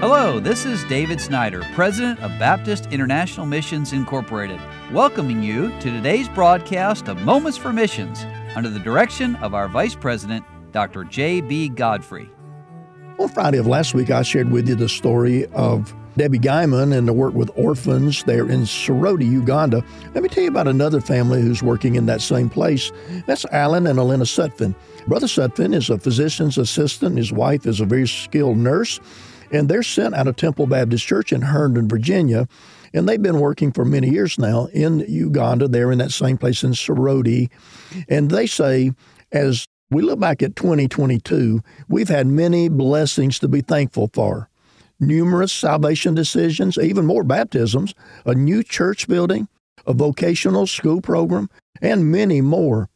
Hello, this is David Snyder, President of Baptist International Missions Incorporated, welcoming you to today's broadcast of Moments for Missions under the direction of our Vice President, Dr. J.B. Godfrey. On Friday of last week, I shared with you the story of Debbie Guyman and the work with orphans there in Soroti, Uganda. Let me tell you about another family who's working in that same place. That's Alan and Elena Sutphin. Brother Sutphin is a physician's assistant. His wife is a very skilled nurse and they're sent out of Temple Baptist Church in Herndon, Virginia. And they've been working for many years now in Uganda. They're in that same place in Soroti. And they say, as we look back at 2022, we've had many blessings to be thankful for. Numerous salvation decisions, even more baptisms, a new church building, a vocational school program, and many more.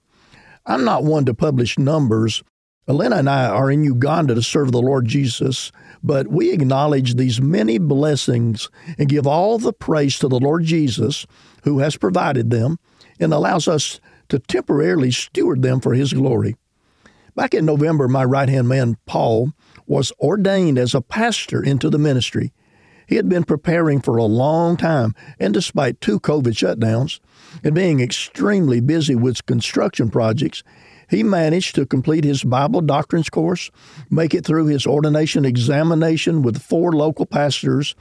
I'm not one to publish numbers. Elena and I are in Uganda to serve the Lord Jesus but we acknowledge these many blessings and give all the praise to the Lord Jesus who has provided them and allows us to temporarily steward them for His glory. Back in November, my right hand man, Paul, was ordained as a pastor into the ministry. He had been preparing for a long time, and despite two COVID shutdowns and being extremely busy with construction projects, he managed to complete his Bible doctrines course, make it through his ordination examination with four local pastors.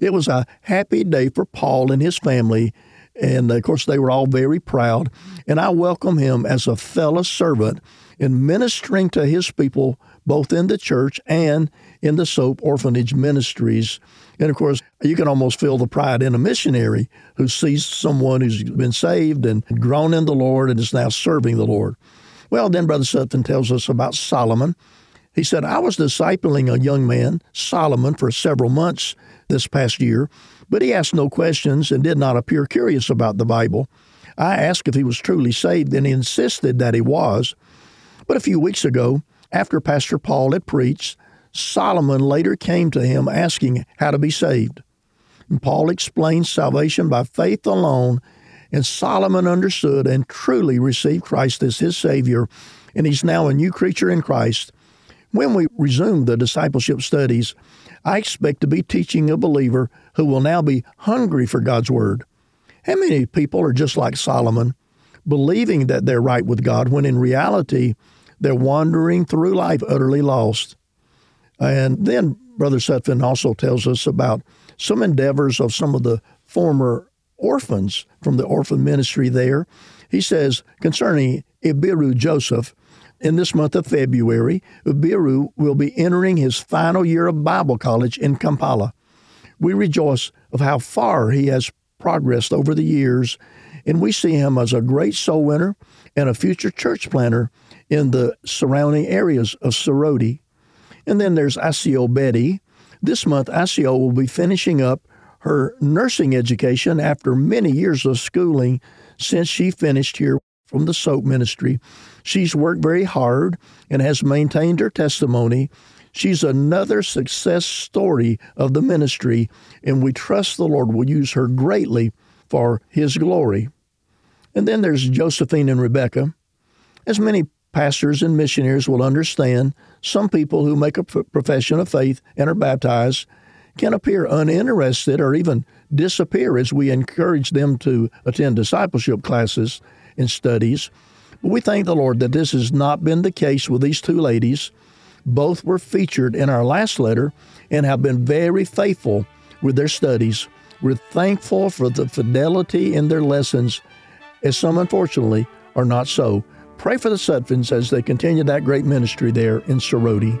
It was a happy day for Paul and his family. And of course, they were all very proud. And I welcome him as a fellow servant in ministering to his people, both in the church and in the SOAP orphanage ministries. And of course, you can almost feel the pride in a missionary who sees someone who's been saved and grown in the Lord and is now serving the Lord. Well, then Brother Sutphin tells us about Solomon. He said, I was discipling a young man, Solomon, for several months this past year, but he asked no questions and did not appear curious about the Bible. I asked if he was truly saved, and he insisted that he was. But a few weeks ago, after Pastor Paul had preached, Solomon later came to him asking how to be saved. And Paul explained salvation by faith alone and Solomon understood and truly received Christ as his Savior, and he's now a new creature in Christ. When we resume the discipleship studies, I expect to be teaching a believer who will now be hungry for God's Word. How many people are just like Solomon, believing that they're right with God when in reality they're wandering through life utterly lost? And then Brother Sutphin also tells us about some endeavors of some of the former orphans from the orphan ministry there. He says concerning Ibiru Joseph, in this month of February, Ibiru will be entering his final year of Bible college in Kampala. We rejoice of how far he has progressed over the years, and we see him as a great soul winner and a future church planter in the surrounding areas of Soroti. And then there's Asio Betty. This month, Asio will be finishing up her nursing education after many years of schooling since she finished here from the soap ministry. She's worked very hard and has maintained her testimony. She's another success story of the ministry, and we trust the Lord will use her greatly for His glory. And then there's Josephine and Rebecca. As many pastors and missionaries will understand, some people who make a profession of faith and are baptized can appear uninterested or even disappear as we encourage them to attend discipleship classes and studies. But we thank the Lord that this has not been the case with these two ladies. Both were featured in our last letter and have been very faithful with their studies. We're thankful for the fidelity in their lessons, as some unfortunately are not so. Pray for the Sutphins as they continue that great ministry there in Soroti.